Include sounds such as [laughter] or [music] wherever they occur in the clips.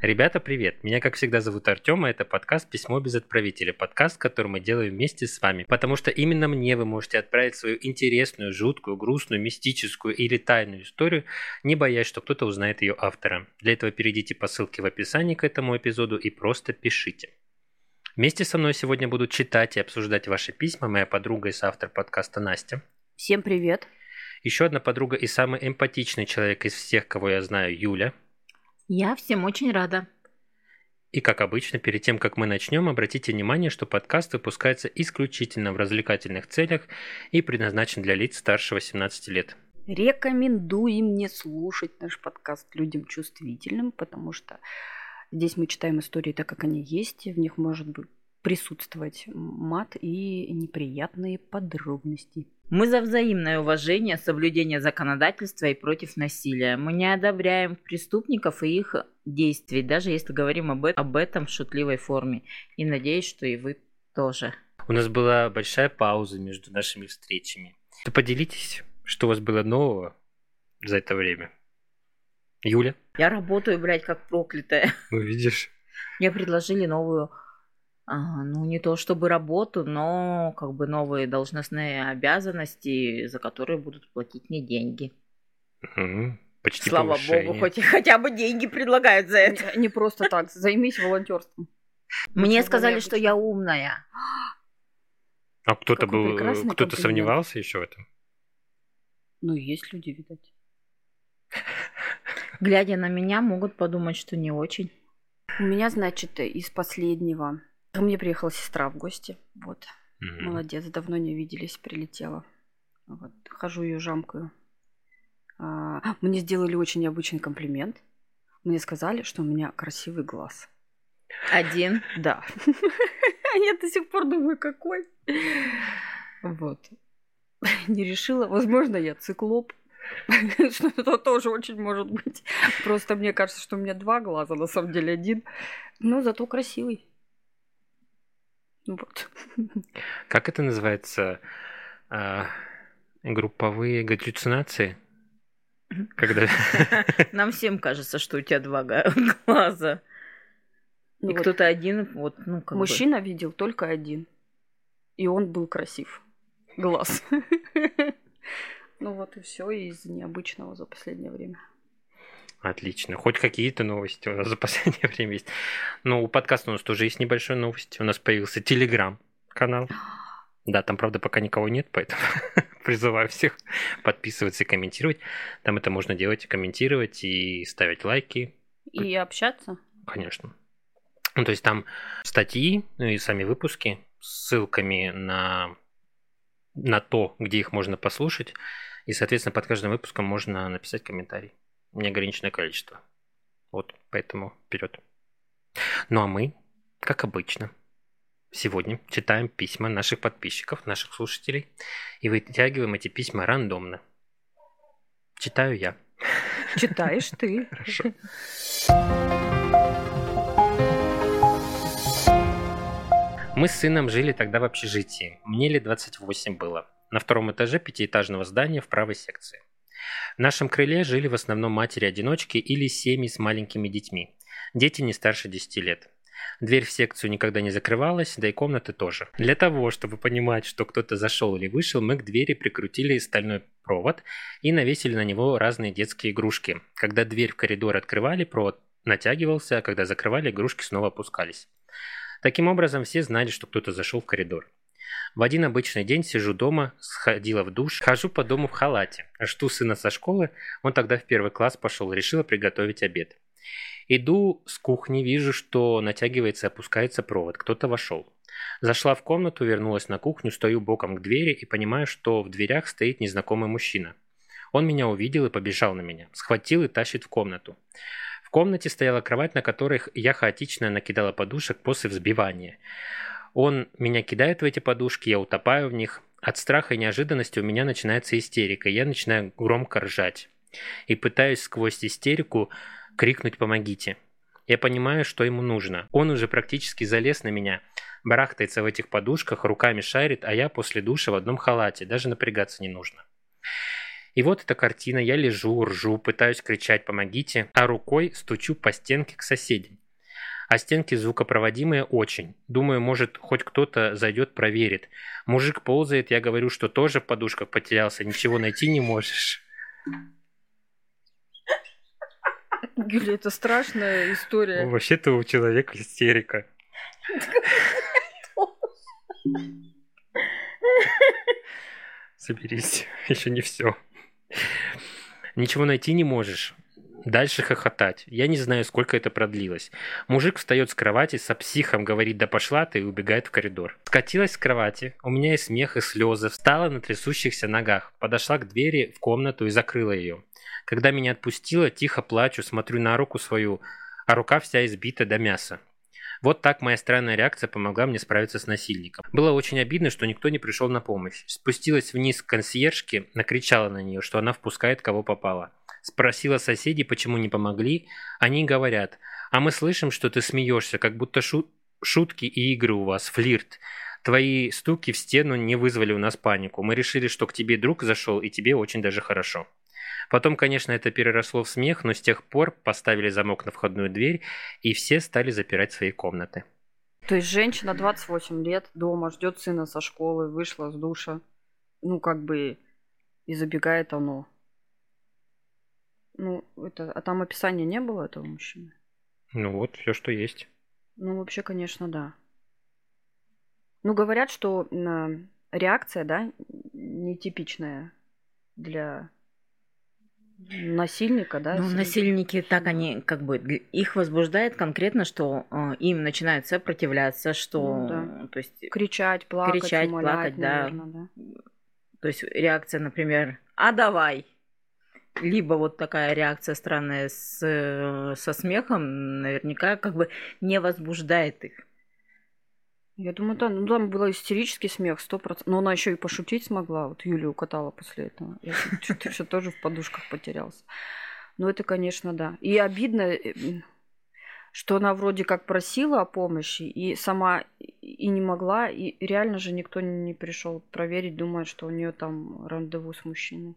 Ребята, привет! Меня, как всегда, зовут Артем, и это подкаст «Письмо без отправителя», подкаст, который мы делаем вместе с вами, потому что именно мне вы можете отправить свою интересную, жуткую, грустную, мистическую или тайную историю, не боясь, что кто-то узнает ее автора. Для этого перейдите по ссылке в описании к этому эпизоду и просто пишите. Вместе со мной сегодня будут читать и обсуждать ваши письма моя подруга и соавтор подкаста Настя. Всем привет! Еще одна подруга и самый эмпатичный человек из всех, кого я знаю, Юля – я всем очень рада. И как обычно, перед тем, как мы начнем, обратите внимание, что подкаст выпускается исключительно в развлекательных целях и предназначен для лиц старше 18 лет. Рекомендуем не слушать наш подкаст людям чувствительным, потому что здесь мы читаем истории так, как они есть, в них может быть присутствовать мат и неприятные подробности. Мы за взаимное уважение, соблюдение законодательства и против насилия. Мы не одобряем преступников и их действий, даже если говорим об, об этом в шутливой форме. И надеюсь, что и вы тоже. У нас была большая пауза между нашими встречами. То поделитесь, что у вас было нового за это время. Юля? Я работаю, блядь, как проклятая. Ну, видишь. Мне предложили новую ну, не то чтобы работу, но как бы новые должностные обязанности, за которые будут платить мне деньги. Угу. Почти Слава повышение. богу, хоть хотя бы деньги предлагают за это. Не, не просто так, займись волонтерством. Мне сказали, что я умная. А кто-то был, кто-то сомневался еще в этом? Ну, есть люди, видать. Глядя на меня, могут подумать, что не очень. У меня, значит, из последнего Ко мне приехала сестра в гости. Вот. Mm-hmm. Молодец, давно не виделись, прилетела. Вот. Хожу ее жамкаю. А, мне сделали очень необычный комплимент. Мне сказали, что у меня красивый глаз. Один? Да. [laughs] Я до сих пор думаю, какой. Вот. Не решила. Возможно, я циклоп. [laughs] Что это тоже очень может быть. Просто мне кажется, что у меня два глаза, на самом деле один. Но зато красивый. Вот. Как это называется? А, групповые галлюцинации? Когда... [laughs] Нам всем кажется, что у тебя два глаза. Ну, и вот кто-то один, вот, ну, как Мужчина бы... видел только один. И он был красив. Глаз. [laughs] Ну вот и все из необычного за последнее время. Отлично. Хоть какие-то новости у нас за последнее [laughs] время есть. Но у подкаста у нас тоже есть небольшая новость. У нас появился телеграм-канал. Да, там, правда, пока никого нет, поэтому [laughs] призываю всех подписываться и комментировать. Там это можно делать, комментировать и ставить лайки. И общаться? Конечно. Ну, то есть там статьи ну, и сами выпуски с ссылками на, на то, где их можно послушать. И, соответственно, под каждым выпуском можно написать комментарий неограниченное количество. Вот, поэтому вперед. Ну а мы, как обычно, сегодня читаем письма наших подписчиков, наших слушателей, и вытягиваем эти письма рандомно. Читаю я. Читаешь ты. [laughs] Хорошо. Мы с сыном жили тогда в общежитии. Мне лет 28 было. На втором этаже пятиэтажного здания в правой секции. В нашем крыле жили в основном матери-одиночки или семьи с маленькими детьми. Дети не старше 10 лет. Дверь в секцию никогда не закрывалась, да и комнаты тоже. Для того, чтобы понимать, что кто-то зашел или вышел, мы к двери прикрутили стальной провод и навесили на него разные детские игрушки. Когда дверь в коридор открывали, провод натягивался, а когда закрывали, игрушки снова опускались. Таким образом, все знали, что кто-то зашел в коридор. В один обычный день сижу дома, сходила в душ, хожу по дому в халате. Жду сына со школы, он тогда в первый класс пошел, решила приготовить обед. Иду с кухни, вижу, что натягивается и опускается провод. Кто-то вошел. Зашла в комнату, вернулась на кухню, стою боком к двери и понимаю, что в дверях стоит незнакомый мужчина. Он меня увидел и побежал на меня. Схватил и тащит в комнату. В комнате стояла кровать, на которой я хаотично накидала подушек после взбивания. Он меня кидает в эти подушки, я утопаю в них. От страха и неожиданности у меня начинается истерика, я начинаю громко ржать. И пытаюсь сквозь истерику крикнуть «помогите». Я понимаю, что ему нужно. Он уже практически залез на меня, барахтается в этих подушках, руками шарит, а я после душа в одном халате, даже напрягаться не нужно. И вот эта картина, я лежу, ржу, пытаюсь кричать «помогите», а рукой стучу по стенке к соседям. А стенки звукопроводимые очень. Думаю, может, хоть кто-то зайдет, проверит. Мужик ползает, я говорю, что тоже в подушках потерялся, ничего найти не можешь. Гюля, это страшная история. Вообще-то у человека истерика. Соберись, [laughs] еще не все. Ничего найти не можешь. Дальше хохотать. Я не знаю, сколько это продлилось. Мужик встает с кровати, со психом говорит «да пошла ты» и убегает в коридор. Скатилась с кровати, у меня и смех, и слезы, встала на трясущихся ногах, подошла к двери в комнату и закрыла ее. Когда меня отпустила, тихо плачу, смотрю на руку свою, а рука вся избита до мяса. Вот так моя странная реакция помогла мне справиться с насильником. Было очень обидно, что никто не пришел на помощь. Спустилась вниз к консьержке, накричала на нее, что она впускает кого попало. Спросила соседей, почему не помогли. Они говорят, а мы слышим, что ты смеешься, как будто шу шутки и игры у вас, флирт. Твои стуки в стену не вызвали у нас панику. Мы решили, что к тебе друг зашел, и тебе очень даже хорошо. Потом, конечно, это переросло в смех, но с тех пор поставили замок на входную дверь, и все стали запирать свои комнаты. То есть женщина 28 лет дома, ждет сына со школы, вышла с душа, ну как бы и забегает оно. Ну, это, а там описания не было этого мужчины? Ну вот, все, что есть. Ну, вообще, конечно, да. Ну, говорят, что реакция, да, нетипичная для насильника, да? Ну, насильники так они как бы их возбуждает конкретно, что э, им начинают сопротивляться, что ну, да. то есть кричать, плакать, кричать, умолять, плакать, наверное, да. да. То есть реакция, например, а давай. Либо вот такая реакция странная с, со смехом, наверняка как бы не возбуждает их. Я думаю, да, ну там был истерический смех, сто процентов. Но она еще и пошутить смогла. Вот Юлю укатала после этого. Я что-то все тоже в подушках потерялся. Ну, это, конечно, да. И обидно, э, что она вроде как просила о помощи, и сама и не могла, и реально же никто не пришел проверить, думая, что у нее там рандеву с мужчиной.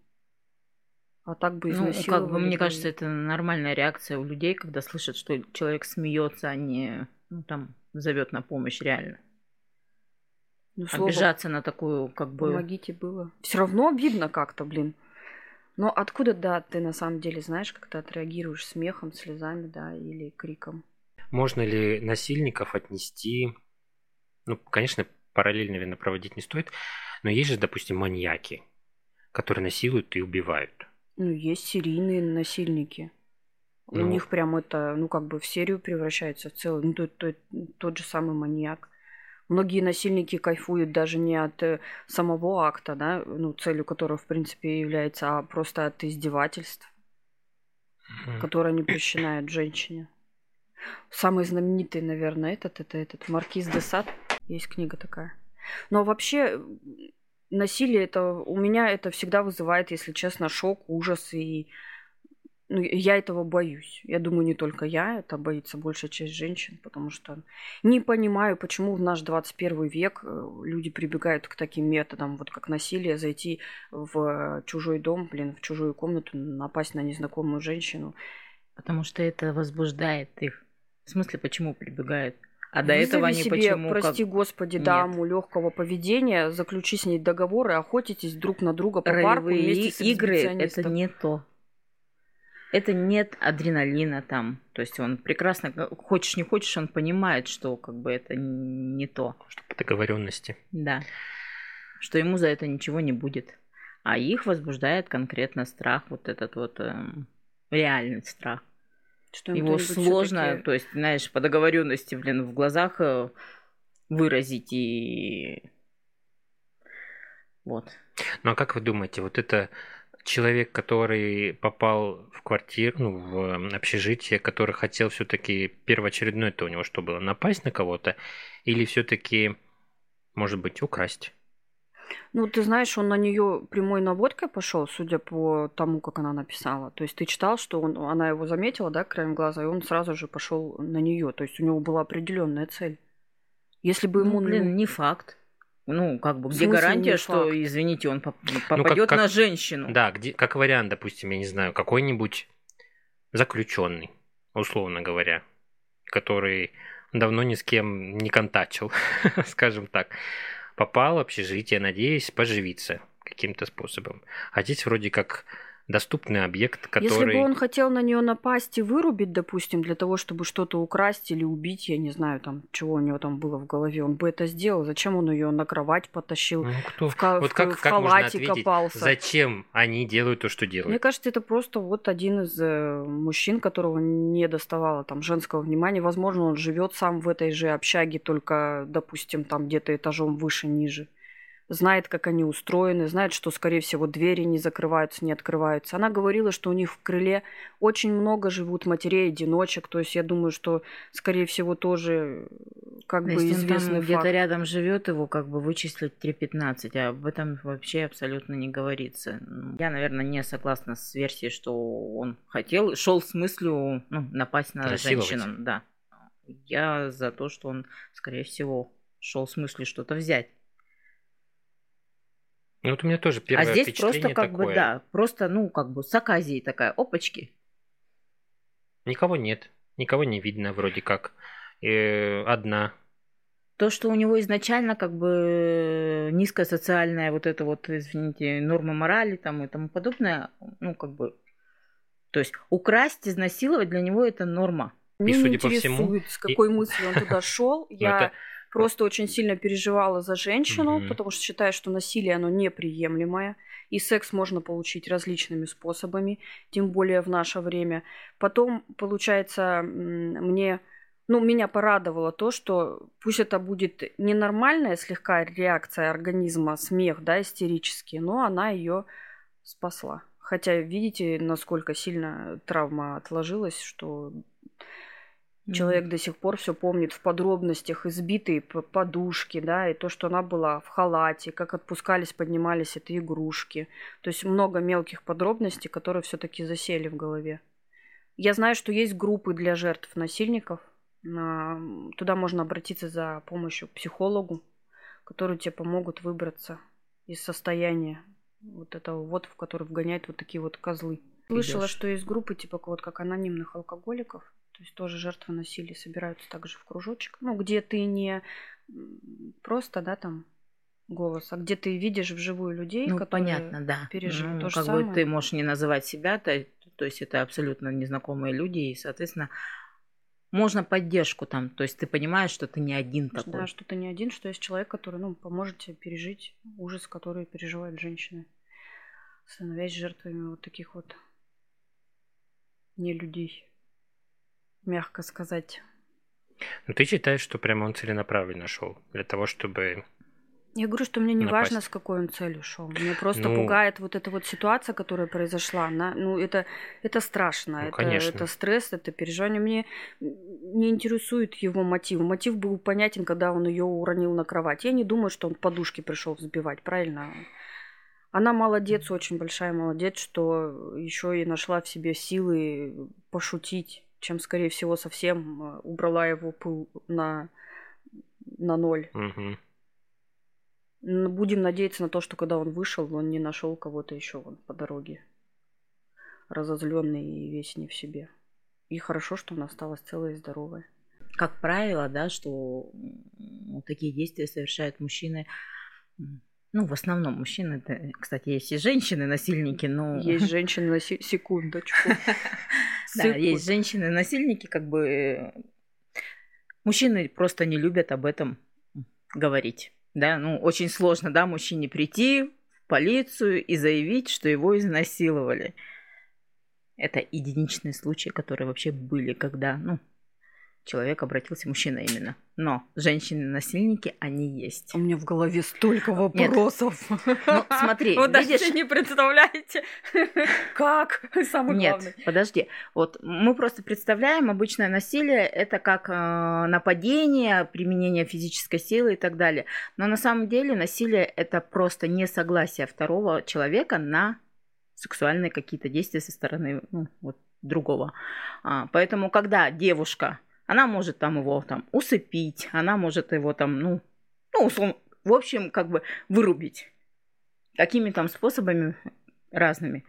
А так бы. Ну, как бы, мне кажется, это нормальная реакция у людей, когда слышат, что человек смеется, а не ну, там зовет на помощь реально. Ну, слово, Обижаться на такую, как бы... Помогите было. Все равно обидно как-то, блин. Но откуда, да, ты на самом деле знаешь, как ты отреагируешь смехом, слезами, да, или криком? Можно ли насильников отнести... Ну, конечно, параллельно, наверное, проводить не стоит, но есть же, допустим, маньяки, которые насилуют и убивают. Ну, есть серийные насильники. Ну, У них прям это, ну, как бы в серию превращается в целый. Ну, тот, тот, тот же самый маньяк. Многие насильники кайфуют даже не от э, самого акта, да, ну, целью которого, в принципе, является, а просто от издевательств, mm-hmm. которые они причиняют женщине. Самый знаменитый, наверное, этот, это этот Маркиз де Сад. Есть книга такая. Но вообще насилие это у меня это всегда вызывает, если честно, шок, ужас и ну, я этого боюсь. Я думаю, не только я, это боится большая часть женщин, потому что не понимаю, почему в наш 21 век э, люди прибегают к таким методам, вот как насилие, зайти в чужой дом, блин, в чужую комнату, напасть на незнакомую женщину. Потому что это возбуждает их. В смысле, почему прибегают? А до Вызови этого они себе, почему? Прости как... господи, Нет. даму легкого поведения, заключи с ней договор и охотитесь друг на друга по Ролевые парку вместе с игры это не то это нет адреналина там. То есть он прекрасно, хочешь не хочешь, он понимает, что как бы это не то. Что по договоренности. Да. Что ему за это ничего не будет. А их возбуждает конкретно страх, вот этот вот э, реальный страх. Что Его сложно, то есть, знаешь, по договоренности, блин, в глазах э, выразить и вот. Ну а как вы думаете, вот это человек, который попал в квартиру, ну, в общежитие, который хотел все-таки первоочередное, это у него что было, напасть на кого-то, или все-таки, может быть, украсть? Ну, ты знаешь, он на нее прямой наводкой пошел, судя по тому, как она написала. То есть ты читал, что он, она его заметила, да, краем глаза, и он сразу же пошел на нее. То есть у него была определенная цель. Если бы ему... Ну, блин, не факт. Ну, как бы, где гарантия, что, извините, он попадет ну, как, как, на женщину? Да, где, как вариант, допустим, я не знаю, какой-нибудь заключенный, условно говоря, который давно ни с кем не контачил, [laughs] скажем так, попал в общежитие, надеясь поживиться каким-то способом. А здесь вроде как доступный объект, который... Если бы он хотел на нее напасть и вырубить, допустим, для того, чтобы что-то украсть или убить, я не знаю, там, чего у него там было в голове, он бы это сделал. Зачем он ее на кровать потащил? Ну, кто? В, вот в, как, в как халате можно копался? Зачем они делают то, что делают? Мне кажется, это просто вот один из э, мужчин, которого не доставало там женского внимания. Возможно, он живет сам в этой же общаге, только, допустим, там где-то этажом выше, ниже знает, как они устроены, знает, что, скорее всего, двери не закрываются, не открываются. Она говорила, что у них в крыле очень много живут матерей-одиночек, то есть я думаю, что, скорее всего, тоже как бы Если известный он где-то рядом живет, его как бы вычислить 3.15, а об этом вообще абсолютно не говорится. Я, наверное, не согласна с версией, что он хотел, шел с мыслью ну, напасть на женщину. Да. Я за то, что он, скорее всего, шел с мыслью что-то взять. Ну, вот у меня тоже а первое А здесь просто как такое. бы, да, просто, ну, как бы с оказией такая, опачки. Никого нет, никого не видно вроде как. Э, одна. То, что у него изначально как бы низкая социальная вот это вот, извините, норма морали там и тому подобное, ну, как бы, то есть украсть, изнасиловать для него это норма. Мне и, судя не по всему, с какой и... мыслью он туда шел. [laughs] Ну, Я Просто очень сильно переживала за женщину, mm-hmm. потому что считаю, что насилие, оно неприемлемое. И секс можно получить различными способами, тем более в наше время. Потом, получается, мне ну, меня порадовало то, что пусть это будет ненормальная слегка реакция организма, смех, да, истерический, но она ее спасла. Хотя видите, насколько сильно травма отложилась, что Человек до сих пор все помнит в подробностях избитые подушки, да, и то, что она была в халате, как отпускались, поднимались эти игрушки. То есть много мелких подробностей, которые все-таки засели в голове. Я знаю, что есть группы для жертв насильников. Туда можно обратиться за помощью к психологу, которые тебе помогут выбраться из состояния вот этого вот, в который вгоняют вот такие вот козлы. Слышала, что есть группы типа вот как анонимных алкоголиков, то есть тоже жертвы насилия собираются также в кружочек. Ну, где ты не просто, да, там голос, а где ты видишь вживую людей, ну, которые понятно, да. переживают ну, то же как самое. бы ты можешь не называть себя, то, то есть это абсолютно незнакомые люди, и, соответственно, можно поддержку там, то есть ты понимаешь, что ты не один такой. Да, что ты не один, что есть человек, который, ну, поможет тебе пережить ужас, который переживают женщины, становясь жертвами вот таких вот не людей мягко сказать. Ну, ты считаешь, что прямо он целенаправленно шел для того, чтобы я говорю, что мне не напасть. важно, с какой он целью шел. Мне просто ну, пугает вот эта вот ситуация, которая произошла. Она, ну, это, это страшно. Ну, это, конечно. это стресс, это переживание. Мне не интересует его мотив. Мотив был понятен, когда он ее уронил на кровать. Я не думаю, что он подушки пришел взбивать, правильно? Она молодец, очень большая молодец, что еще и нашла в себе силы пошутить чем, скорее всего, совсем э, убрала его пыл на, на ноль. Угу. Будем надеяться на то, что когда он вышел, он не нашел кого-то еще вон по дороге. Разозленный и весь не в себе. И хорошо, что он осталась целая и здоровая. Как правило, да, что такие действия совершают мужчины ну, в основном мужчины, это, кстати, есть и женщины-насильники, но... Есть [laughs] женщины-насильники, секундочку. [laughs] Да, есть женщины-насильники, как бы... Мужчины просто не любят об этом говорить. Да, ну, очень сложно, да, мужчине прийти в полицию и заявить, что его изнасиловали. Это единичные случаи, которые вообще были, когда, ну, человек обратился, мужчина именно. Но женщины-насильники, они есть. У меня в голове столько вопросов. Нет. Ну, смотри, Вы видишь... даже не представляете, как? Самое Нет, главное. подожди. Вот мы просто представляем обычное насилие, это как э, нападение, применение физической силы и так далее. Но на самом деле насилие это просто несогласие второго человека на сексуальные какие-то действия со стороны ну, вот, другого. А, поэтому, когда девушка она может там его там усыпить, она может его там, ну, ну, в общем, как бы вырубить. Какими там способами разными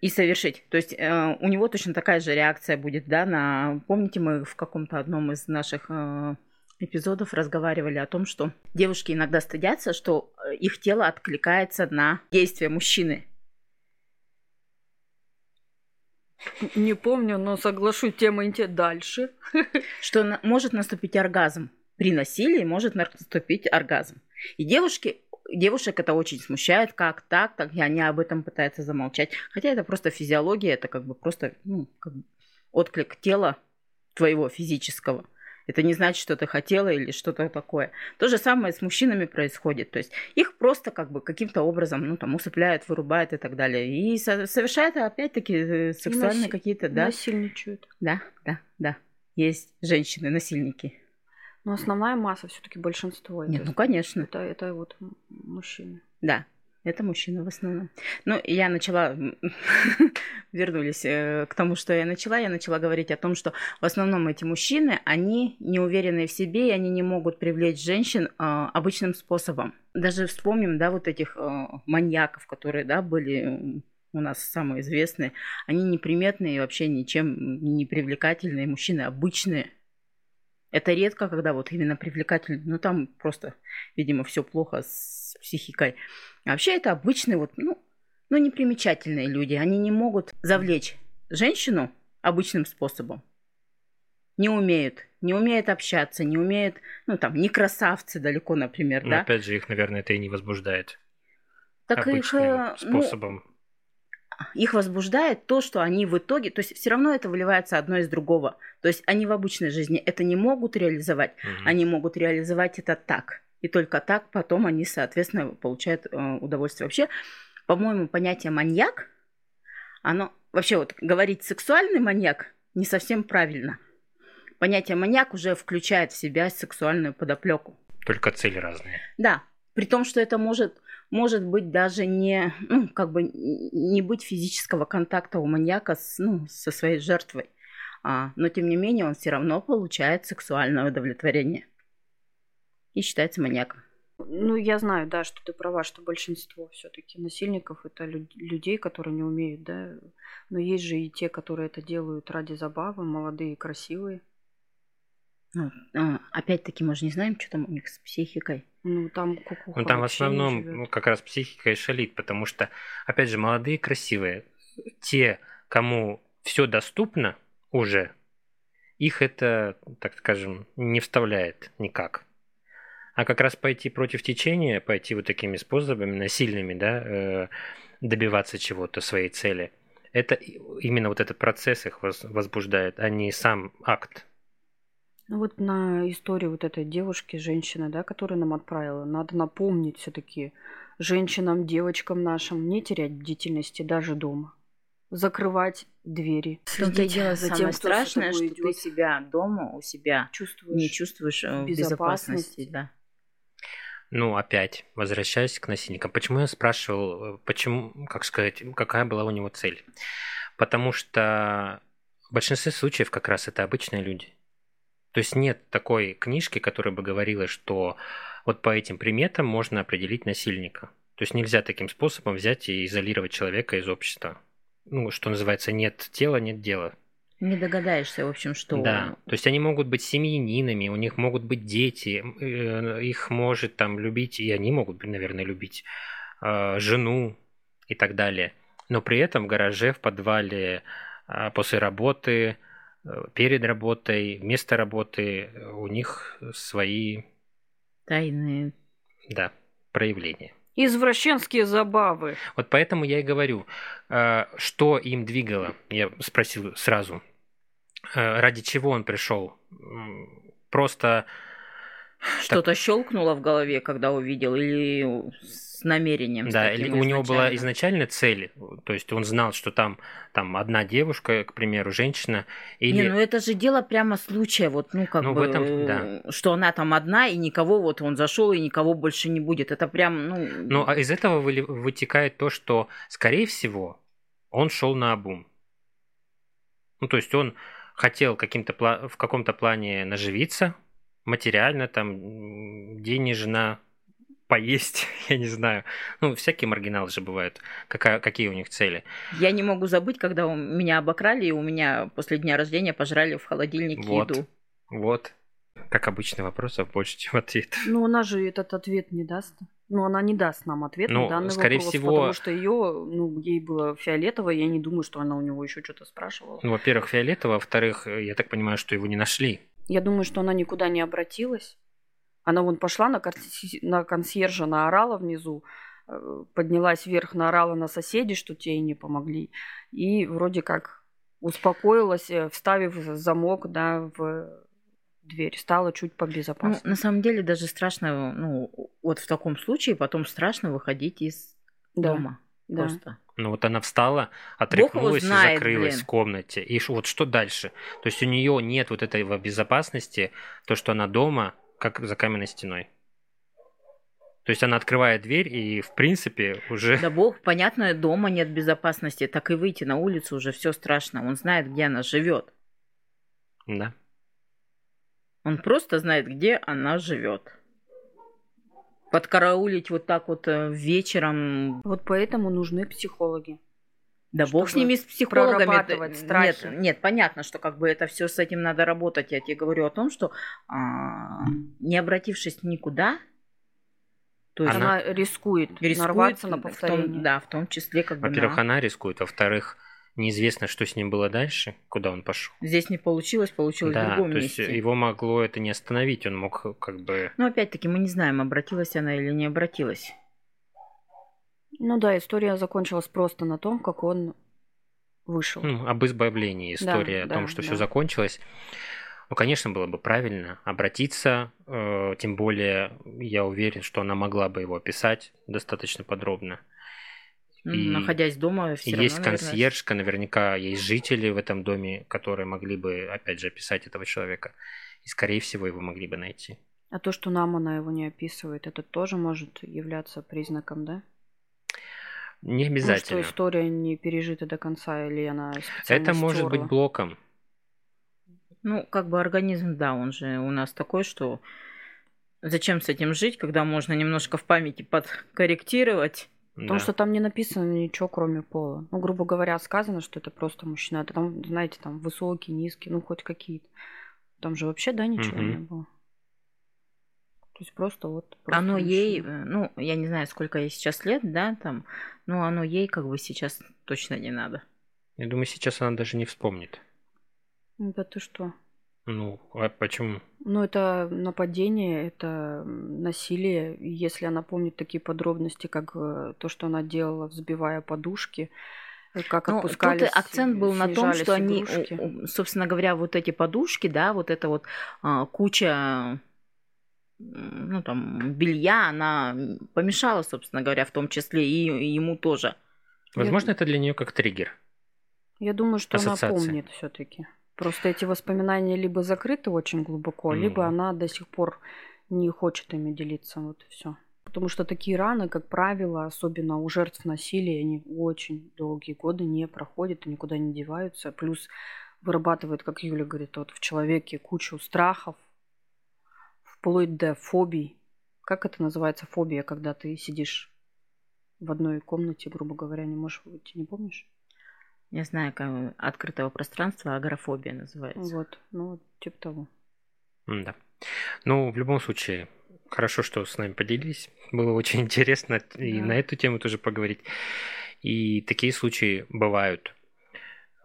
и совершить. То есть э, у него точно такая же реакция будет, да, на... Помните, мы в каком-то одном из наших э, эпизодов разговаривали о том, что девушки иногда стыдятся, что э, их тело откликается на действия мужчины. Не помню, но соглашусь, тема интересна дальше. Что на, может наступить оргазм. При насилии может наступить оргазм. И девушки девушек это очень смущает, как так, так, и они об этом пытаются замолчать. Хотя это просто физиология, это как бы просто ну, как бы отклик тела твоего физического. Это не значит, что ты хотела или что-то такое. То же самое с мужчинами происходит. То есть их просто как бы каким-то образом, ну, там, усыпляют, вырубают и так далее. И совершают, опять-таки, э, сексуальные Наси... какие-то, да. Насильничают. Да, да, да. Есть женщины-насильники. Но основная масса все-таки большинство. Нет, ну конечно. Это, это вот мужчины. Да, это мужчины в основном. Ну, я начала, [laughs] вернулись э, к тому, что я начала. Я начала говорить о том, что в основном эти мужчины, они не уверены в себе, и они не могут привлечь женщин э, обычным способом. Даже вспомним, да, вот этих э, маньяков, которые, да, были у нас самые известные. Они неприметные и вообще ничем не привлекательные мужчины, обычные это редко, когда вот именно привлекательный, ну там просто, видимо, все плохо с психикой. А вообще это обычные вот, ну, ну, непримечательные люди. Они не могут завлечь женщину обычным способом. Не умеют. Не умеют общаться, не умеют, ну там, не красавцы далеко, например, Но да. опять же, их, наверное, это и не возбуждает. Так обычным их, э, ну, способом. Ну, их возбуждает то, что они в итоге, то есть все равно это выливается одно из другого. То есть они в обычной жизни это не могут реализовать, угу. они могут реализовать это так. И только так потом они, соответственно, получают э, удовольствие. Вообще, по-моему, понятие маньяк, оно вообще вот говорить сексуальный маньяк не совсем правильно. Понятие маньяк уже включает в себя сексуальную подоплеку. Только цели разные. Да, при том, что это может может быть даже не, ну, как бы не быть физического контакта у маньяка с, ну, со своей жертвой. А, но тем не менее он все равно получает сексуальное удовлетворение и считается маньяком. Ну, я знаю, да, что ты права, что большинство все-таки насильников это лю- людей, которые не умеют, да. Но есть же и те, которые это делают ради забавы, молодые и красивые. Ну, а, опять-таки, мы же не знаем, что там у них с психикой. Ну, там кукуха Ну, там в основном ну, как раз психика и шалит, потому что, опять же, молодые, красивые, те, кому все доступно уже, их это, так скажем, не вставляет никак. А как раз пойти против течения, пойти вот такими способами, насильными, да, э, добиваться чего-то, своей цели, это именно вот этот процесс их возбуждает, а не сам акт ну вот на историю вот этой девушки, женщины, да, которую нам отправила, надо напомнить все-таки женщинам, девочкам нашим не терять бдительности даже дома. Закрывать двери. Следить дело за самое тем, страшное, что, что ты себя дома у себя чувствуешь не чувствуешь э, в безопасности. Да. Ну, опять, возвращаясь к насильникам. Почему я спрашивал, почему, как сказать, какая была у него цель? Потому что в большинстве случаев как раз это обычные люди. То есть нет такой книжки, которая бы говорила, что вот по этим приметам можно определить насильника. То есть нельзя таким способом взять и изолировать человека из общества. Ну, что называется, нет тела, нет дела. Не догадаешься, в общем, что... Да, то есть они могут быть семьянинами, у них могут быть дети, э, их может там любить, и они могут, наверное, любить э, жену и так далее. Но при этом в гараже, в подвале, э, после работы, перед работой, вместо работы у них свои тайные да, проявления. Извращенские забавы. Вот поэтому я и говорю, э, что им двигало. Я спросил сразу, э, ради чего он пришел. Просто что-то так... щелкнуло в голове, когда увидел, или с намерением. Да, или у него была изначально цель, то есть он знал, что там, там одна девушка, к примеру, женщина. Или... Не, ну это же дело прямо случая, вот, ну как ну, бы, в этом, да. что она там одна, и никого, вот он зашел, и никого больше не будет. Это прям, ну... Ну, а из этого вытекает то, что, скорее всего, он шел на обум. Ну, то есть он хотел каким-то в каком-то плане наживиться, материально, там, денежно, поесть, [laughs] я не знаю. Ну, всякие маргиналы же бывают. Какая, какие у них цели? Я не могу забыть, когда у меня обокрали, и у меня после дня рождения пожрали в холодильнике вот, еду. Вот. Как обычно, вопросов больше, чем ответ. Ну, она же этот ответ не даст. Ну, она не даст нам ответ ну, на данный скорее вопрос, всего... потому что ее, ну, ей было фиолетово, я не думаю, что она у него еще что-то спрашивала. Ну, во-первых, фиолетово, во-вторых, я так понимаю, что его не нашли. Я думаю, что она никуда не обратилась. Она вон пошла на, конс... на консьержа, наорала внизу, э, поднялась вверх, наорала на соседей, что те ей не помогли. И вроде как успокоилась, э, вставив замок да, в дверь, стало чуть побезопаснее. Ну, на самом деле даже страшно, ну, вот в таком случае потом страшно выходить из Да, дома. да. Просто. Ну вот она встала, отряхнулась знает, и закрылась блин. в комнате. И вот что дальше? То есть у нее нет вот этого безопасности, то, что она дома, как за каменной стеной. То есть она открывает дверь и, в принципе, уже... Да бог, понятно, дома нет безопасности, так и выйти на улицу уже все страшно. Он знает, где она живет. Да. Он просто знает, где она живет. Подкараулить вот так вот э, вечером. Вот поэтому нужны психологи. Да бог с ними, с психологами. прорабатывать Это- страхи. Нет, нет, понятно, что как бы это все с этим надо работать. Я тебе говорю о том, что а, не обратившись никуда, то есть Она рискует, рискует нарваться на в том- повторение. да, в том числе как бы Во-первых, на- она рискует, во-вторых, неизвестно, что с ним было дальше, куда он пошел. Здесь не получилось, получилось в Да, другом то есть месте. его могло это не остановить, он мог как бы... Но опять-таки мы не знаем, обратилась она или не обратилась. Ну да, история закончилась просто на том, как он вышел. Ну, об избавлении история Да, о том, да, что да. все закончилось. Ну, конечно, было бы правильно обратиться, э, тем более я уверен, что она могла бы его описать достаточно подробно. Ну, И Находясь дома, все есть равно, наверное, консьержка, наверняка есть жители в этом доме, которые могли бы, опять же, описать этого человека. И, скорее всего, его могли бы найти. А то, что нам она его не описывает, это тоже может являться признаком, да? Не Ну, обязательно. что история не пережита до конца, или она специально Это может быть стёрла. блоком. Ну, как бы организм, да, он же у нас такой, что зачем с этим жить, когда можно немножко в памяти подкорректировать. Потому да. что там не написано ничего, кроме пола. Ну, грубо говоря, сказано, что это просто мужчина. Это там, знаете, там высокий, низкий, ну, хоть какие-то. Там же вообще, да, ничего Мгм. не было. То есть просто вот... просто оно ей, мужчина. э, ну, я не знаю, сколько ей сейчас лет, да, там, но оно ей как бы сейчас точно не надо. Я думаю, сейчас она даже не вспомнит. Ну, Да ты что? Ну, а почему? Ну, это нападение, это насилие. И Если она помнит такие подробности, как э, то, что она делала, взбивая подушки, э, как Ну, отпускались, тут акцент был на том, что они, игрушки. у- собственно говоря, вот эти подушки, да, вот эта вот а, куча, ну там, белья, она помешала, собственно говоря, в том числе и, и ему тоже. Возможно, это для нее как триггер. Я думаю, что она Ассоциация. помнит все-таки. Просто эти воспоминания либо закрыты очень глубоко, либо Ну. она до сих пор не хочет ими делиться. Вот и все. Потому что такие раны, как правило, особенно у жертв насилия, они очень долгие годы не проходят и никуда не деваются. Плюс вырабатывают, как Юля говорит, вот в человеке кучу страхов, вплоть до фобий. Как это называется фобия, когда ты сидишь в одной комнате, грубо говоря, не можешь выйти, не помнишь? Я знаю, как открытого пространства агорафобия называется. Вот, ну, вот типа того. Да. Ну, в любом случае, хорошо, что с нами поделились. Было очень [laughs] интересно и Да. на эту тему тоже поговорить. И такие случаи бывают.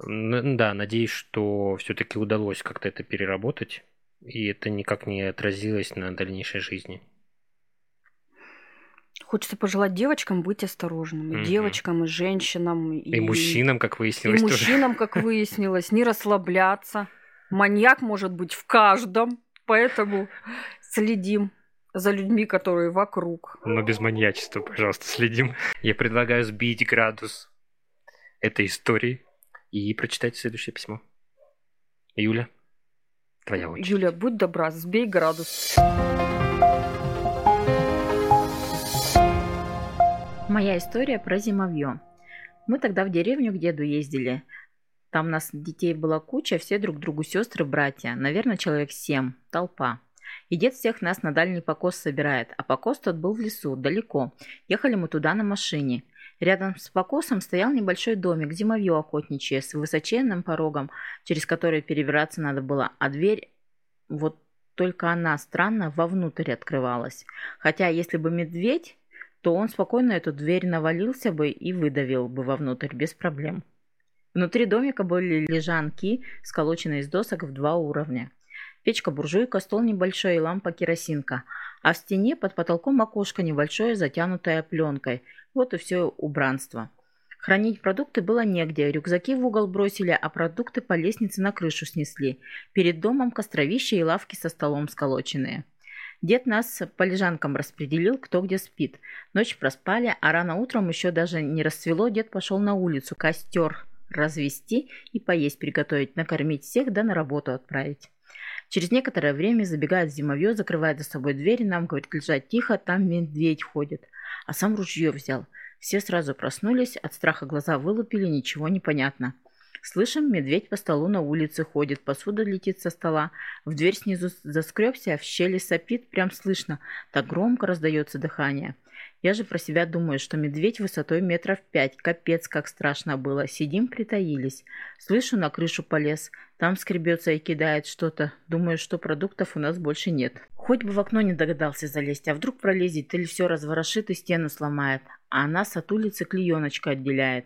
Н- Да, надеюсь, что все-таки удалось как-то это переработать, и это никак не отразилось на дальнейшей жизни. Хочется пожелать девочкам быть осторожными. Мгм. Девочкам и женщинам. И, И, мужчинам, как И выяснилось, тоже. мужчинам, как [laughs] выяснилось, не расслабляться. Маньяк может быть в каждом. Поэтому следим за людьми, которые вокруг. Но без маньячества, пожалуйста, следим. Я предлагаю сбить градус этой истории и прочитать следующее письмо. Юля, твоя очередь. Юля, будь добра, сбей градус. Моя история про зимовье. Мы тогда в деревню к деду ездили. Там нас детей была куча, все друг другу сестры, братья. Наверное, человек семь. Толпа. И дед всех нас на дальний покос собирает, а покос тот был в лесу, далеко. Ехали мы туда на машине. Рядом с покосом стоял небольшой домик, зимовье охотничье, с высоченным порогом, через который перебираться надо было, а дверь, вот только она странно вовнутрь открывалась. Хотя если бы медведь, то он спокойно эту дверь навалился бы и выдавил бы вовнутрь без проблем. Внутри домика были лежанки, сколоченные из досок в два уровня. Печка-буржуйка, стол небольшой и лампа-керосинка. А в стене под потолком окошко небольшое, затянутое пленкой. Вот и все убранство. Хранить продукты было негде, рюкзаки в угол бросили, а продукты по лестнице на крышу снесли. Перед домом костровище и лавки со столом сколоченные. Дед нас по лежанкам распределил, кто где спит. Ночь проспали, а рано утром еще даже не расцвело, дед пошел на улицу костер развести и поесть приготовить, накормить всех, да на работу отправить. Через некоторое время забегает зимовье, закрывает за собой дверь, нам говорит лежать тихо, там медведь ходит. А сам ружье взял. Все сразу проснулись, от страха глаза вылупили, ничего не понятно. Слышим, медведь по столу на улице ходит, посуда летит со стола, в дверь снизу заскребся, а в щели сопит, прям слышно, так громко раздается дыхание. Я же про себя думаю, что медведь высотой метров пять, капец, как страшно было. Сидим, притаились. Слышу, на крышу полез. Там скребется и кидает что-то. Думаю, что продуктов у нас больше нет. Хоть бы в окно не догадался залезть, а вдруг пролезет или все разворошит и стену сломает. А нас от улицы клееночка отделяет.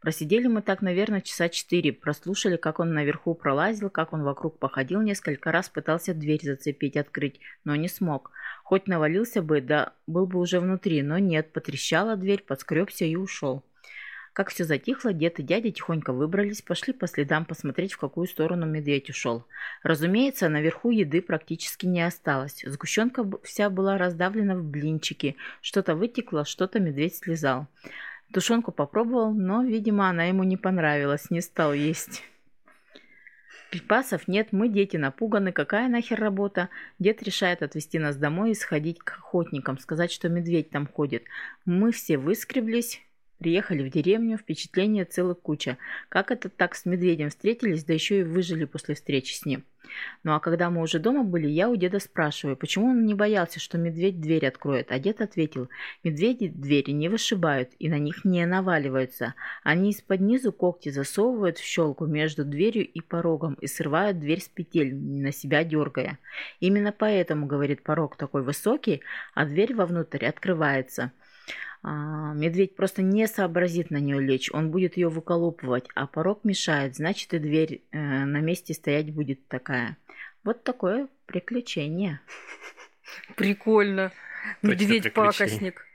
Просидели мы так, наверное, часа четыре. Прослушали, как он наверху пролазил, как он вокруг походил несколько раз, пытался дверь зацепить, открыть, но не смог. Хоть навалился бы, да был бы уже внутри, но нет, потрещала дверь, подскребся и ушел. Как все затихло, дед и дядя тихонько выбрались, пошли по следам посмотреть, в какую сторону медведь ушел. Разумеется, наверху еды практически не осталось. Сгущенка вся была раздавлена в блинчики. Что-то вытекло, что-то медведь слезал. Тушенку попробовал, но, видимо, она ему не понравилась, не стал есть. Припасов нет, мы дети напуганы, какая нахер работа? Дед решает отвезти нас домой и сходить к охотникам, сказать, что медведь там ходит. Мы все выскреблись, Приехали в деревню, впечатления целых куча. Как это так с медведем встретились, да еще и выжили после встречи с ним. Ну а когда мы уже дома были, я у деда спрашиваю, почему он не боялся, что медведь дверь откроет. А дед ответил, медведи двери не вышибают и на них не наваливаются. Они из-под низу когти засовывают в щелку между дверью и порогом и срывают дверь с петель, на себя дергая. Именно поэтому, говорит, порог такой высокий, а дверь вовнутрь открывается. А, медведь просто не сообразит на нее лечь, он будет ее выколупывать, а порог мешает, значит и дверь э, на месте стоять будет такая. Вот такое приключение. Прикольно. Медведь-пакостник.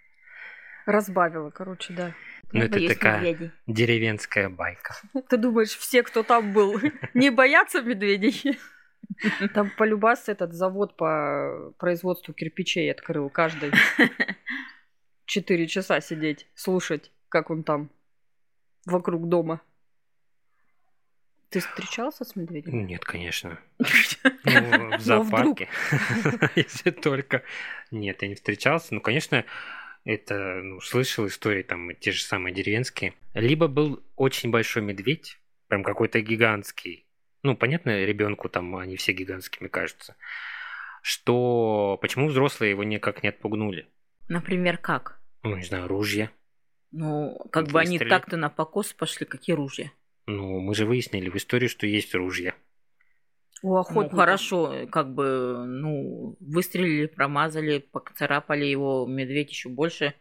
Разбавила, короче, да. Ну, это такая медведей. деревенская байка. [laughs] Ты думаешь, все, кто там был, [laughs] не боятся медведей? [laughs] Там полюбас этот завод по производству кирпичей открыл каждый. Четыре часа сидеть, слушать, как он там вокруг дома. Ты встречался с медведем? Нет, конечно. [laughs] Ну, в зоопарке. [laughs] Если только... Нет, я не встречался. Ну, конечно, это ну, слышал истории там те же самые деревенские. Либо был очень большой медведь, прям какой-то гигантский. Ну, понятно, ребенку там они все гигантскими кажутся. Что почему взрослые его никак не отпугнули? Например, как? Ну, не знаю, ружья. Ну, как бы они так-то на покос пошли, какие ружья? Ну, мы же выяснили в истории, что есть ружья. У охотника. Ну, хорошо, как бы, ну, выстрелили, промазали, поцарапали его, медведь еще больше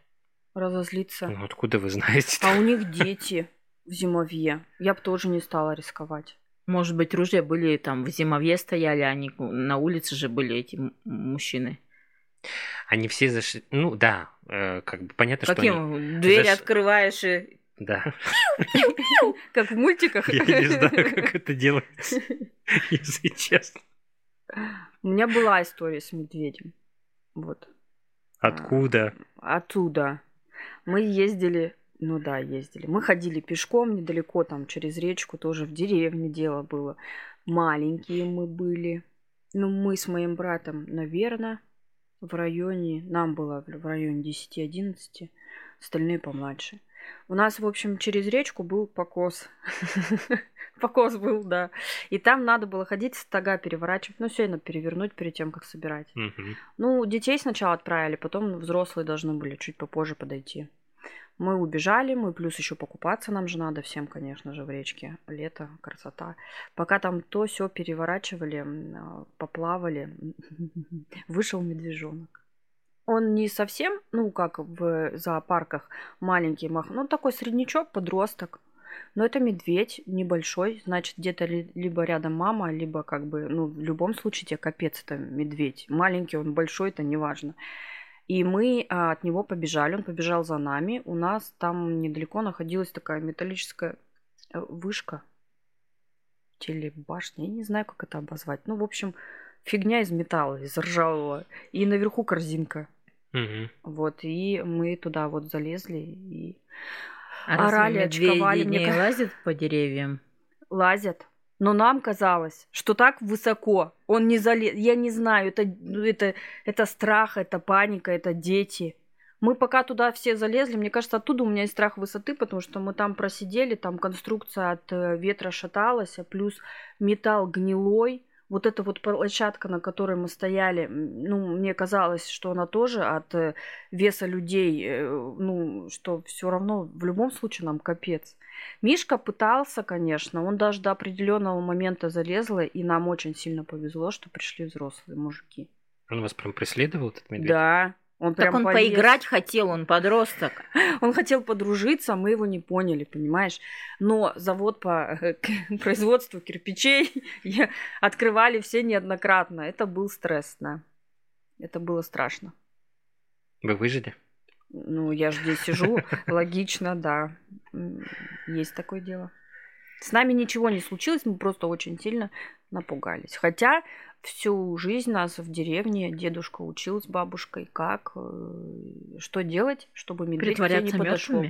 разозлиться. Ну, откуда вы знаете? А у них дети в зимовье. Я бы тоже не стала рисковать. Может быть, ружья были там в зимовье стояли, они на улице же были эти мужчины. Они все зашли. Ну да, э, как бы понятно, Каким? что. Они... Дверь заш... открываешь и. Да. [laughs] Как в мультиках. Я не знаю, [laughs] как это делается, [laughs] если честно. У меня была история с медведем. Вот. Откуда? А, оттуда. Мы ездили, ну да, ездили. Мы ходили пешком недалеко, там, через речку, тоже в деревне дело было. Маленькие мы были. Ну, мы с моим братом, наверное, в районе, нам было в районе 10-11, остальные помладше. У нас, в общем, через речку был покос. [laughs] Покос был, да. И там надо было ходить стога переворачивать, ну, сено перевернуть перед тем, как собирать. Ну, детей сначала отправили, потом взрослые должны были чуть попозже подойти. Мы убежали, мы плюс еще покупаться нам же надо всем, конечно же, в речке. Лето, красота. Пока там то все переворачивали, а, поплавали, [laughs] вышел медвежонок. Он не совсем, ну, как в зоопарках, маленький мах, ну, такой среднячок, подросток. Но это медведь небольшой, значит, где-то либо рядом мама, либо как бы, ну, в любом случае тебе капец, это медведь. Маленький он, большой, это неважно. И мы а, от него побежали, он побежал за нами. У нас там недалеко находилась такая металлическая э, вышка, телебашня, я не знаю, как это обозвать. Ну, в общем, фигня из металла, из ржавого. И наверху корзинка. Угу. Вот, и мы туда вот залезли и а орали, очковали. не мне... лазят по деревьям? Лазят. Но нам казалось, что так высоко он не залез. Я не знаю, это, ну, это, это страх, это паника, это дети. Мы пока туда все залезли, мне кажется, оттуда у меня есть страх высоты, потому что мы там просидели, там конструкция от э, ветра шаталась, а плюс металл гнилой вот эта вот площадка, на которой мы стояли, ну, мне казалось, что она тоже от э, веса людей, э, ну, что все равно в любом случае нам капец. Мишка пытался, конечно, он даже до определенного момента залезла, и нам очень сильно повезло, что пришли взрослые мужики. Он вас прям преследовал, этот медведь? Да, он так прям он полез. поиграть хотел, он подросток. [laughs] Он хотел подружиться, а мы его не поняли, понимаешь? Но завод по э, [laughs] производству кирпичей [laughs] открывали все неоднократно. Это был стресс, да. Это было страшно. Вы выжили? Ну, я же здесь сижу, логично, да. Есть такое дело. С нами ничего не случилось, мы просто очень сильно напугались. Хотя всю жизнь нас в деревне дедушка учил с бабушкой, как, э, что делать, чтобы медведь не подошел.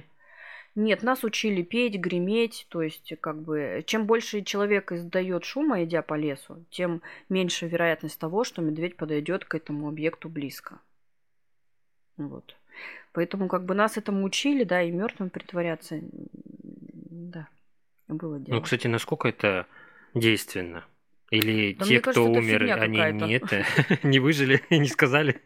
Нет, нас учили петь, греметь, то есть как бы чем больше человек издает шума, идя по лесу, тем меньше вероятность того, что медведь подойдет к этому объекту близко. Вот. Поэтому как бы нас этому учили, да, и мертвым притворяться, да, было дело. Ну, кстати, насколько это действенно? Или да те, кто кажется, умер, они не, это, [laughs] не выжили и не сказали?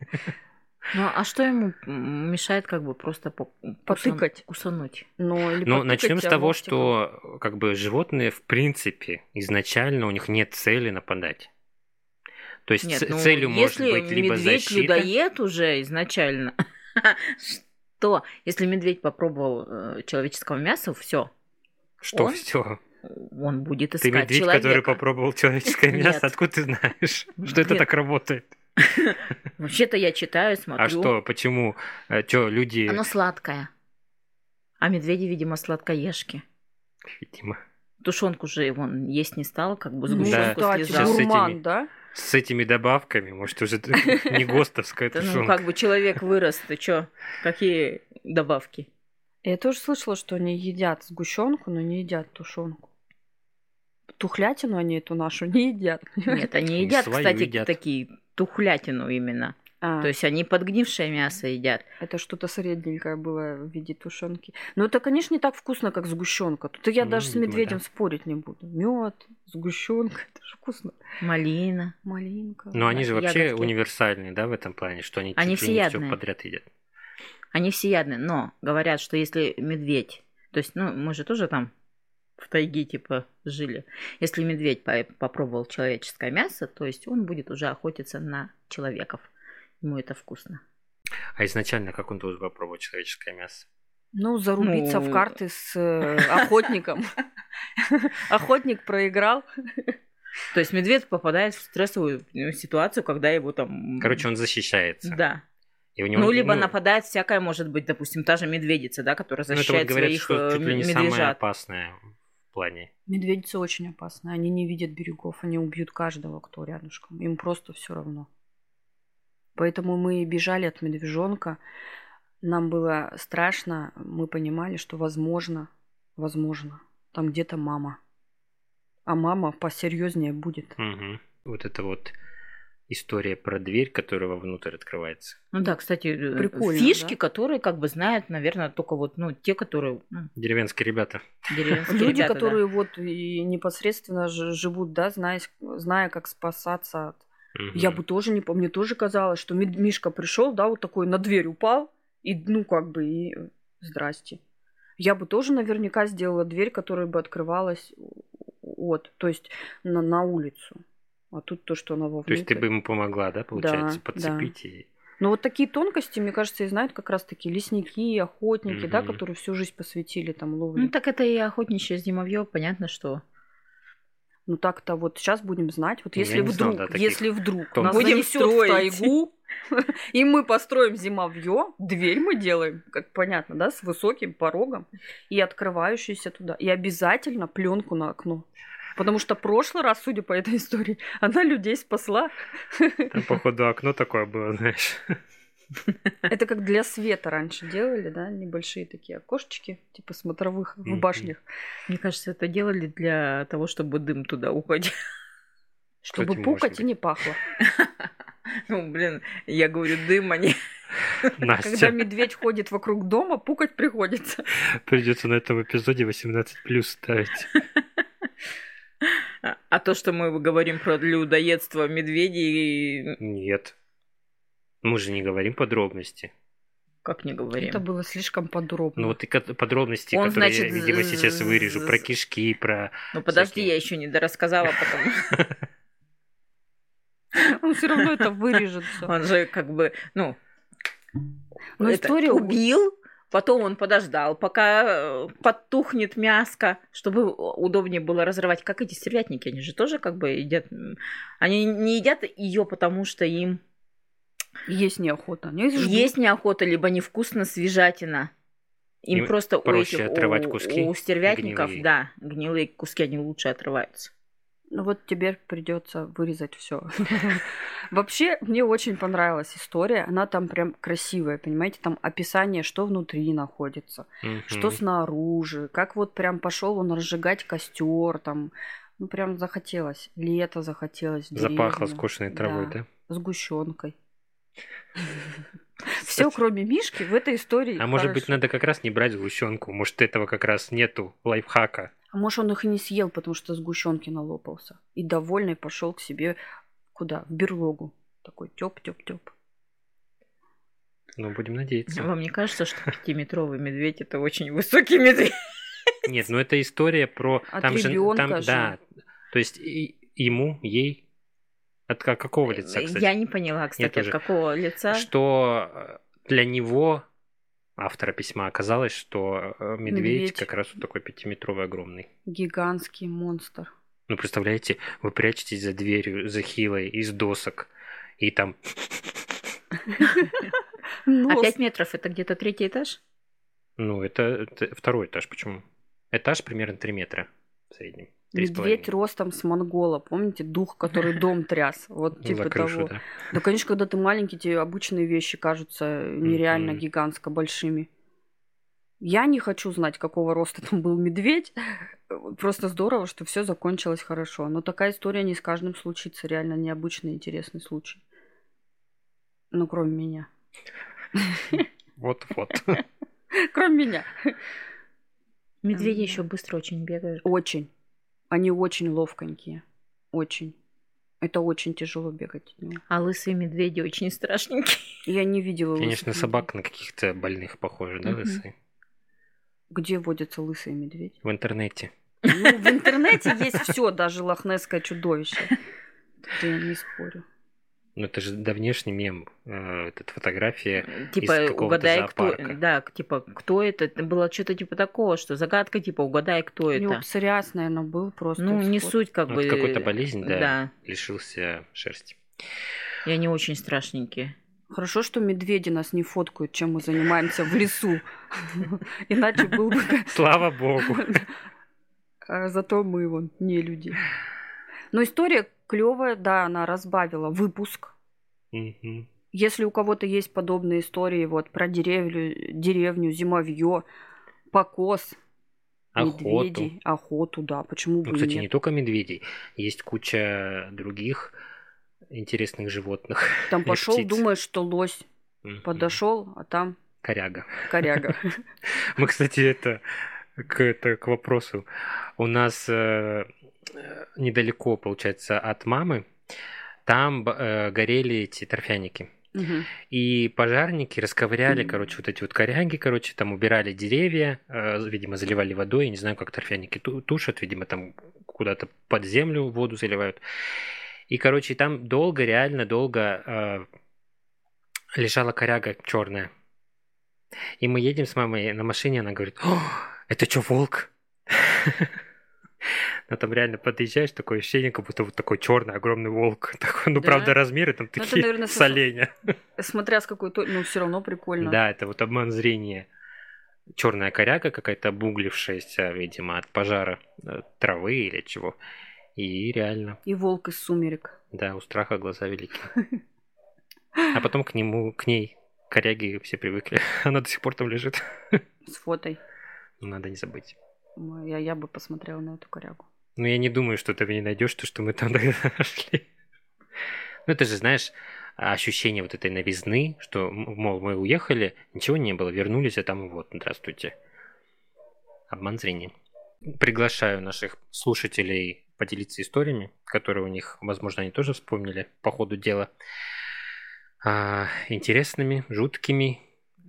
Ну, а что ему мешает как бы просто по потыкать, кусануть? Ну, или ну начнем с того, что как бы животные в принципе изначально у них нет цели нападать. То есть Нет, ну, целью может быть либо медведь защита. людоед уже изначально, [laughs] что если медведь попробовал э, человеческого мяса, все. Что все? Он будет искать Ты медведь, человека. который попробовал человеческое [laughs] мясо, откуда ты знаешь, [laughs] что это так работает? [laughs] Вообще-то я читаю, смотрю. А что, почему? Э, что, люди... Оно сладкое. А медведи, видимо, сладкоежки. Видимо. Тушенку же он есть не стал, как бы сгущенку да. слезал. Гурман, да? С этими добавками, может, уже не гостовская ну, тушенка. Ну, как бы человек вырос, ты чё? Какие добавки? Я тоже слышала, что они едят сгущенку, но не едят тушенку тухлятину они эту нашу не едят. [laughs] Нет, они едят, кстати, едят. такие тухлятину именно. А. То есть они подгнившее мясо едят. Это что-то средненькое было в виде тушенки. Но это, конечно, не так вкусно, как сгущенка. Тут я ну, даже с медведем да. спорить не буду. Мед, сгущенка, [laughs] это же вкусно. Малина. Малинка. Но они же вообще ягодки. универсальные, да, в этом плане, что они, они все подряд едят. Они всеядные, но говорят, что если медведь, то есть, ну, мы же тоже там в тайге типа жили. Если медведь попробовал человеческое мясо, то есть он будет уже охотиться на человеков. Ему это вкусно. А изначально как он должен попробовать человеческое мясо? Ну, зарубиться ну... в карты с э, охотником. [laughs] Охотник проиграл. То есть медведь попадает в стрессовую ну, ситуацию, когда его там... Короче, он защищается. Да. И у него, ну, либо ну, нападает всякое, может быть, допустим, та же медведица, да, которая защищает ну, это вот говорят, своих что чуть ли не медвежат. самое опасное плане. Медведицы очень опасны. Они не видят берегов, они убьют каждого, кто рядышком. Им просто все равно. Поэтому мы бежали от медвежонка. Нам было страшно. Мы понимали, что возможно, возможно, там где-то мама. А мама посерьезнее будет. Угу. Вот это вот история про дверь, которая вовнутрь открывается. Ну да, кстати, э, Прикольно, фишки, да? которые как бы знают, наверное, только вот, ну, те, которые... Ну, Деревенские ребята. Деревенские Люди, ребята, которые да. вот и непосредственно живут, да, зная, зная, как спасаться от... Угу. Я бы тоже не помню, мне тоже казалось, что Мишка пришел, да, вот такой на дверь упал, и, ну, как бы, и здрасте. Я бы тоже наверняка сделала дверь, которая бы открывалась вот, то есть на, на улицу. А тут то, что она вовнутрь. То есть ты бы ему помогла, да, получается, да, подцепить да. и... Ну вот такие тонкости, мне кажется, и знают как раз таки лесники, охотники, угу. да, которые всю жизнь посвятили там ловле. Ну так это и охотничье зимовье, понятно, что ну так-то вот сейчас будем знать. Вот ну, если вдруг, знал, да, если вдруг нас будем строить. в тайгу, [laughs] и мы построим зимовье, дверь мы делаем, как понятно, да, с высоким порогом и открывающуюся туда. И обязательно пленку на окно. Потому что прошлый раз, судя по этой истории, [laughs] она людей спасла. Там, походу, окно такое было, знаешь. Это как для света раньше делали, да, небольшие такие окошечки, типа смотровых в башнях. Мне кажется, это делали для того, чтобы дым туда уходил. Чтобы Кстати, пукать и не пахло. Ну, блин, я говорю дым, а не... Настя. Когда медведь ходит вокруг дома, пукать приходится. Придется на этом эпизоде 18 плюс ставить. А то, что мы говорим про людоедство медведей... Нет. Мы же не говорим подробности. Как не говорим? Это было слишком подробно. Ну вот и подробности, Он, которые значит, я, видимо, сейчас вырежу, про кишки, про... Ну подожди, я еще не дорассказала потом. [laughs] Он все равно это вырежет. Он же как бы, ну, ну историю убил, потом он подождал, пока э, подтухнет мяско, чтобы удобнее было разрывать. Как эти стервятники, они же тоже как бы едят... Они не едят ее, потому что им есть неохота. Они ждут. Есть неохота, либо невкусно свежатина. Им, Им просто проще у этих, отрывать у, куски. У стервятников, гнилые. да, гнилые куски, они лучше отрываются. Ну вот теперь придется вырезать все. [laughs] Вообще, мне очень понравилась история. Она там прям красивая, понимаете? Там описание, что внутри находится, что снаружи, как вот прям пошел он разжигать костер, там, ну прям захотелось. Лето захотелось. Запахло скучной травой, да? Сгущенкой. [laughs] Все, кроме Мишки, в этой истории. А может быть, надо как раз не брать сгущенку? Может, этого как раз нету лайфхака? А может, он их и не съел, потому что сгущенки налопался. И довольный пошел к себе куда? В берлогу. Такой теп-теп-теп. Ну, будем надеяться. Вам не кажется, что пятиметровый медведь это очень высокий медведь? Нет, ну это история про... От там же, там, же. Да, то есть и, ему, ей от какого лица, кстати? Я не поняла, кстати, от какого лица. Что э, для него, автора письма, оказалось, что э, медведь, медведь. как раз вот такой пятиметровый огромный. Гигантский монстр. Ну, представляете, вы прячетесь за дверью, за хилой, из досок, и там... А пять метров это где-то третий этаж? Ну, это, это второй этаж. Почему? Этаж примерно 3 метра в среднем. Медведь ростом с монгола, помните, дух, который [laughs] дом тряс, вот типа крышу, того. Да. да, конечно, когда ты маленький, тебе обычные вещи кажутся нереально mm-hmm. гигантско большими. Я не хочу знать, какого роста там был медведь. [laughs] Просто здорово, что все закончилось хорошо. Но такая история не с каждым случится. Реально необычный, интересный случай. Ну, кроме меня. [laughs] Вот-вот. Кроме меня. Медведи еще быстро очень бегают. Очень. Они очень ловконькие. Очень. Это очень тяжело бегать. А лысые медведи очень страшненькие. Я не видела Конечно, собак на каких-то больных похожи, да, лысые? Где водятся лысые медведи? В интернете. Ну, в интернете есть все, даже лохнесское чудовище. Тут я не спорю. Ну, это же давнешний мем, э, эта фотография типа, из угадай, зоопарка. кто, да, типа, кто это? Это было что-то типа такого, что загадка, типа, угадай, кто это. Ну, псориаз, наверное, был просто. Ну, не суть, как ну, бы. Какой-то болезнь, да, да, лишился шерсти. И они очень страшненькие. Хорошо, что медведи нас не фоткают, чем мы занимаемся в лесу. [laughs] Иначе был бы... Слава богу. [laughs] Зато мы вон не люди. Но история клевая, да, она разбавила выпуск. Угу. Если у кого-то есть подобные истории вот про деревню, деревню, зимовье, покос, охоту. медведей, охоту, да, почему ну, бы кстати, нет? не только медведей, есть куча других интересных животных. Там [laughs] пошел, думаешь, что лось. Подошел, а там коряга. Коряга. [laughs] Мы, кстати, это к, это, к вопросу. У нас э, недалеко, получается, от мамы, там э, горели эти торфяники. Угу. И пожарники расковыряли, короче, вот эти вот коряги, короче, там убирали деревья, э, видимо, заливали водой, я не знаю, как торфяники тушат, видимо, там куда-то под землю воду заливают. И, короче, там долго, реально долго э, лежала коряга черная. И мы едем с мамой на машине, она говорит, это что, волк? [laughs] Но там реально подъезжаешь, такое ощущение, как будто вот такой черный огромный волк. [laughs] Такой, ну, да? правда, размеры там ну, такие это, наверное, с оленя. Смотря с какой то, ну, все равно прикольно. Да, это вот обман зрения. Черная коряга какая-то обуглившаяся, видимо, от пожара э, травы или чего. И реально. И волк из сумерек. Да, у страха глаза велики. [laughs] А потом к нему, к ней коряги все привыкли. [laughs] Она до сих пор там лежит. С фотой. Надо не забыть. Я, я бы посмотрела на эту корягу. Ну, я не думаю, что ты не найдешь то, что мы там [laughs] нашли. Ну, это же, знаешь, ощущение вот этой новизны, что, мол, мы уехали, ничего не было, вернулись, а там вот, здравствуйте. Обман зрения. Приглашаю наших слушателей поделиться историями, которые у них, возможно, они тоже вспомнили по ходу дела, а, интересными, жуткими,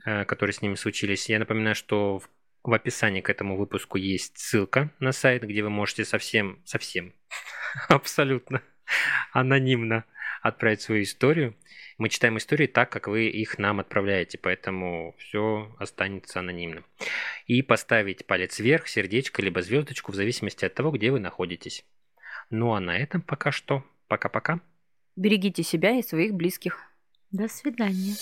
а, которые с ними случились. Я напоминаю, что в в описании к этому выпуску есть ссылка на сайт, где вы можете совсем, совсем, [laughs] абсолютно анонимно отправить свою историю. Мы читаем истории так, как вы их нам отправляете, поэтому все останется анонимным. И поставить палец вверх, сердечко, либо звездочку, в зависимости от того, где вы находитесь. Ну а на этом пока что. Пока-пока. Берегите себя и своих близких. До свидания.